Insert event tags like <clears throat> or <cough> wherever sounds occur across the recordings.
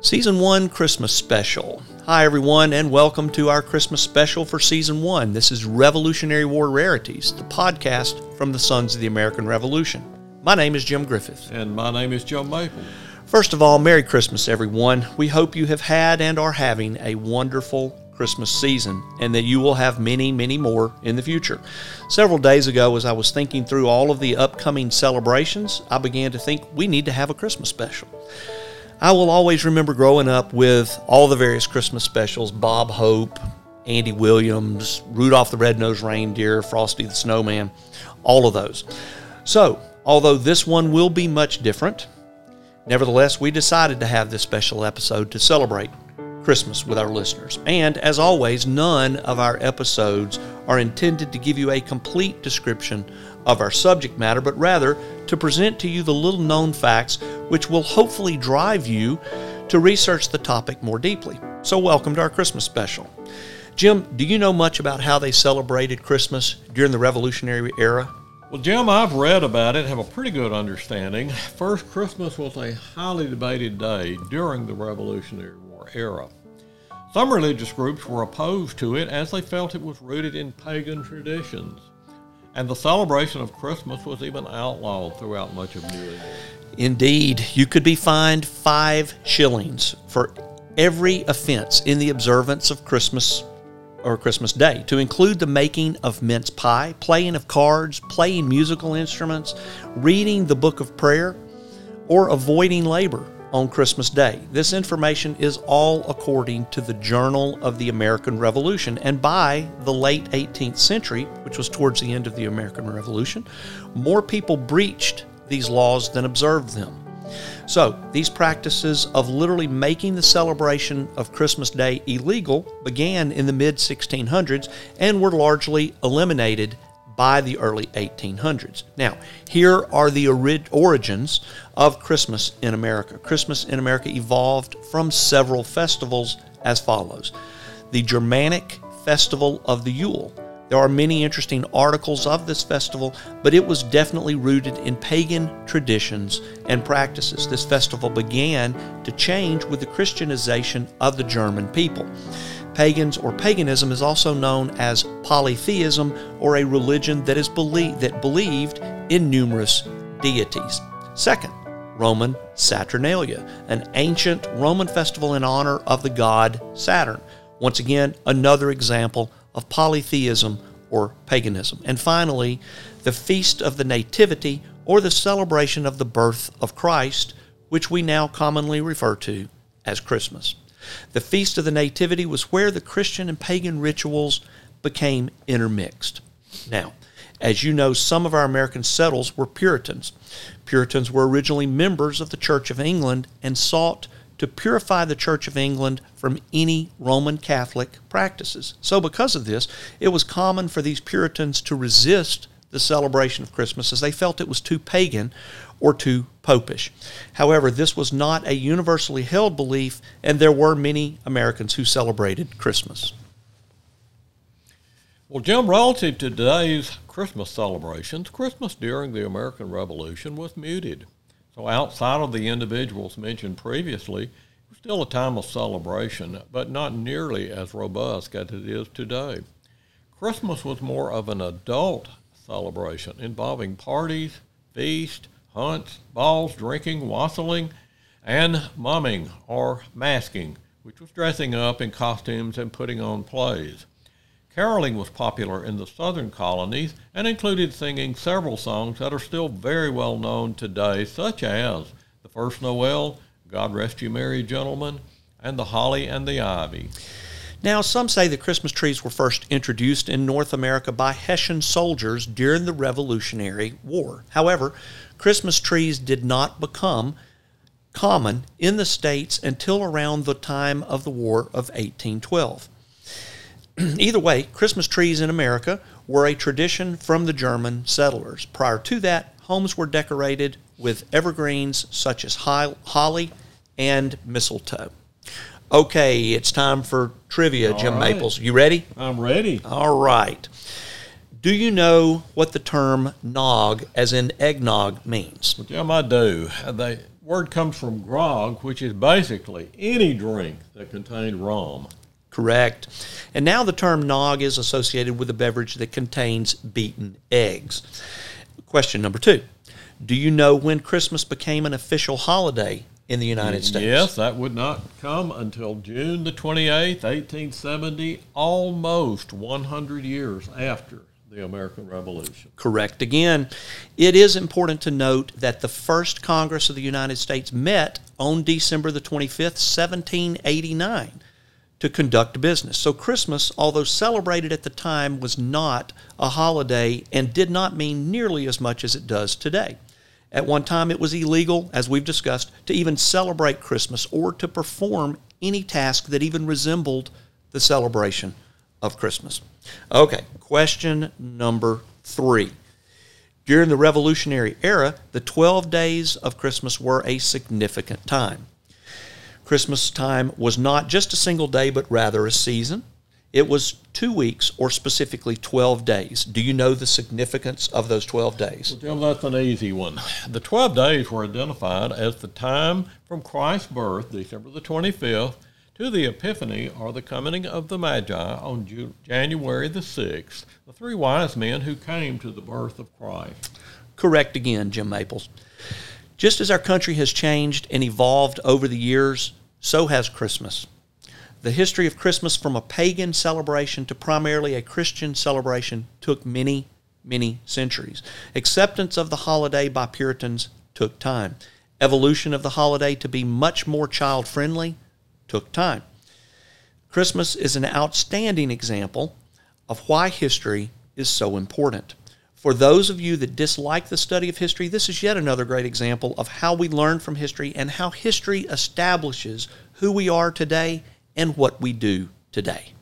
Season 1 Christmas Special. Hi, everyone, and welcome to our Christmas special for Season 1. This is Revolutionary War Rarities, the podcast from the Sons of the American Revolution. My name is Jim Griffith. And my name is Joe Maples. First of all, Merry Christmas, everyone. We hope you have had and are having a wonderful Christmas season and that you will have many, many more in the future. Several days ago, as I was thinking through all of the upcoming celebrations, I began to think we need to have a Christmas special. I will always remember growing up with all the various Christmas specials Bob Hope, Andy Williams, Rudolph the Red-Nosed Reindeer, Frosty the Snowman, all of those. So, although this one will be much different, nevertheless, we decided to have this special episode to celebrate Christmas with our listeners. And as always, none of our episodes are intended to give you a complete description of our subject matter, but rather to present to you the little known facts which will hopefully drive you to research the topic more deeply. So, welcome to our Christmas special. Jim, do you know much about how they celebrated Christmas during the Revolutionary era? Well, Jim, I've read about it, have a pretty good understanding. First, Christmas was a highly debated day during the Revolutionary War era. Some religious groups were opposed to it as they felt it was rooted in pagan traditions. And the celebration of Christmas was even outlawed throughout much of New England. Indeed, you could be fined five shillings for every offense in the observance of Christmas or Christmas Day, to include the making of mince pie, playing of cards, playing musical instruments, reading the book of prayer, or avoiding labor on Christmas Day. This information is all according to the Journal of the American Revolution. And by the late 18th century, which was towards the end of the American Revolution, more people breached these laws than observed them. So, these practices of literally making the celebration of Christmas Day illegal began in the mid 1600s and were largely eliminated by the early 1800s. Now, here are the origins of Christmas in America. Christmas in America evolved from several festivals as follows the Germanic Festival of the Yule. There are many interesting articles of this festival, but it was definitely rooted in pagan traditions and practices. This festival began to change with the Christianization of the German people. Pagans or paganism is also known as polytheism or a religion that is believed that believed in numerous deities. Second, Roman Saturnalia, an ancient Roman festival in honor of the god Saturn. Once again, another example of polytheism or paganism. And finally, the Feast of the Nativity or the celebration of the birth of Christ, which we now commonly refer to as Christmas. The Feast of the Nativity was where the Christian and pagan rituals became intermixed. Now, as you know, some of our American settlers were Puritans. Puritans were originally members of the Church of England and sought to purify the Church of England from any Roman Catholic practices. So, because of this, it was common for these Puritans to resist the celebration of Christmas as they felt it was too pagan or too popish. However, this was not a universally held belief, and there were many Americans who celebrated Christmas. Well, Jim, relative to today's Christmas celebrations, Christmas during the American Revolution was muted. So, outside of the individuals mentioned previously, it was still a time of celebration, but not nearly as robust as it is today. Christmas was more of an adult celebration involving parties, feasts, hunts, balls, drinking, wassailing, and mumming or masking, which was dressing up in costumes and putting on plays. Caroling was popular in the southern colonies and included singing several songs that are still very well known today, such as The First Noel, God Rest You Merry Gentlemen, and The Holly and the Ivy. Now, some say the Christmas trees were first introduced in North America by Hessian soldiers during the Revolutionary War. However, Christmas trees did not become common in the States until around the time of the War of 1812. <clears throat> Either way, Christmas trees in America were a tradition from the German settlers. Prior to that, homes were decorated with evergreens such as holly and mistletoe. Okay, it's time for trivia, All Jim right. Maples. You ready? I'm ready. All right. do you know what the term nog, as in eggnog, means? Jim, I do. The word comes from grog, which is basically any drink that contained rum. Correct. And now the term nog is associated with a beverage that contains beaten eggs. Question number two Do you know when Christmas became an official holiday in the United mm, States? Yes, that would not come until June the 28th, 1870, almost 100 years after the American Revolution. Correct again. It is important to note that the first Congress of the United States met on December the 25th, 1789 to conduct business. So Christmas, although celebrated at the time, was not a holiday and did not mean nearly as much as it does today. At one time, it was illegal, as we've discussed, to even celebrate Christmas or to perform any task that even resembled the celebration of Christmas. Okay, question number three. During the Revolutionary era, the 12 days of Christmas were a significant time. Christmas time was not just a single day, but rather a season. It was two weeks, or specifically 12 days. Do you know the significance of those 12 days? Well, Jim, that's an easy one. The 12 days were identified as the time from Christ's birth, December the 25th, to the Epiphany, or the coming of the Magi, on Ju- January the 6th, the three wise men who came to the birth of Christ. Correct again, Jim Maples. Just as our country has changed and evolved over the years, so has Christmas. The history of Christmas from a pagan celebration to primarily a Christian celebration took many, many centuries. Acceptance of the holiday by Puritans took time. Evolution of the holiday to be much more child friendly took time. Christmas is an outstanding example of why history is so important. For those of you that dislike the study of history, this is yet another great example of how we learn from history and how history establishes who we are today and what we do today.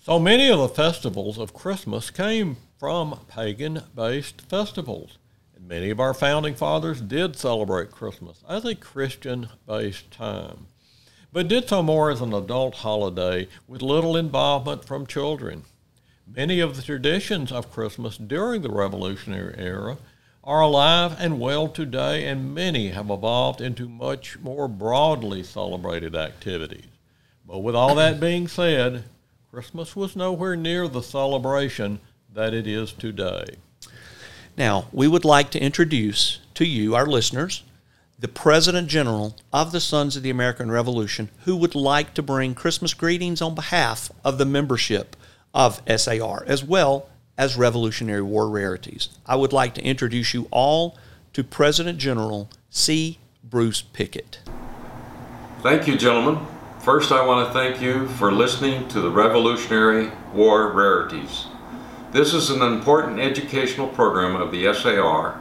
So many of the festivals of Christmas came from pagan based festivals. And many of our founding fathers did celebrate Christmas as a Christian based time, but did so more as an adult holiday with little involvement from children. Many of the traditions of Christmas during the Revolutionary era are alive and well today, and many have evolved into much more broadly celebrated activities. But with all that being said, Christmas was nowhere near the celebration that it is today. Now, we would like to introduce to you, our listeners, the President General of the Sons of the American Revolution, who would like to bring Christmas greetings on behalf of the membership of SAR, as well as Revolutionary War Rarities. I would like to introduce you all to President General C. Bruce Pickett. Thank you, gentlemen. First, I want to thank you for listening to the Revolutionary War Rarities. This is an important educational program of the SAR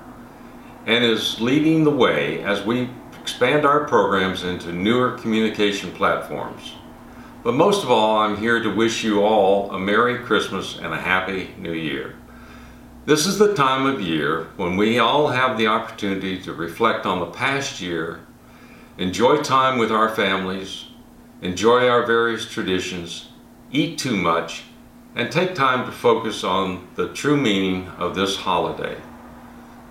and is leading the way as we expand our programs into newer communication platforms. But most of all, I'm here to wish you all a Merry Christmas and a Happy New Year. This is the time of year when we all have the opportunity to reflect on the past year, enjoy time with our families, enjoy our various traditions, eat too much, and take time to focus on the true meaning of this holiday.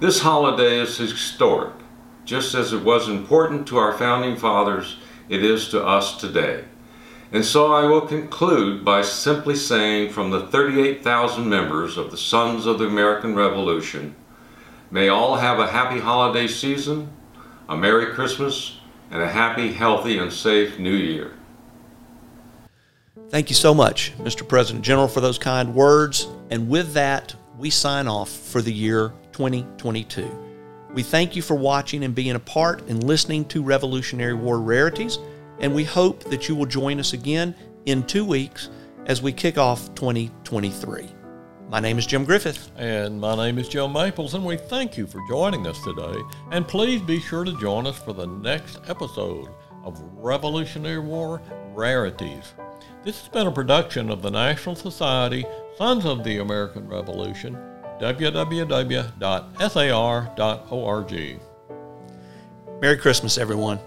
This holiday is historic, just as it was important to our founding fathers, it is to us today. And so I will conclude by simply saying from the 38,000 members of the Sons of the American Revolution, may all have a happy holiday season, a Merry Christmas, and a happy, healthy, and safe New Year. Thank you so much, Mr. President General, for those kind words. And with that, we sign off for the year 2022. We thank you for watching and being a part and listening to Revolutionary War Rarities, and we hope that you will join us again in two weeks as we kick off 2023. My name is Jim Griffith. And my name is Joe Maples, and we thank you for joining us today. And please be sure to join us for the next episode of Revolutionary War Rarities. This has been a production of the National Society Sons of the American Revolution, www.sar.org. Merry Christmas, everyone.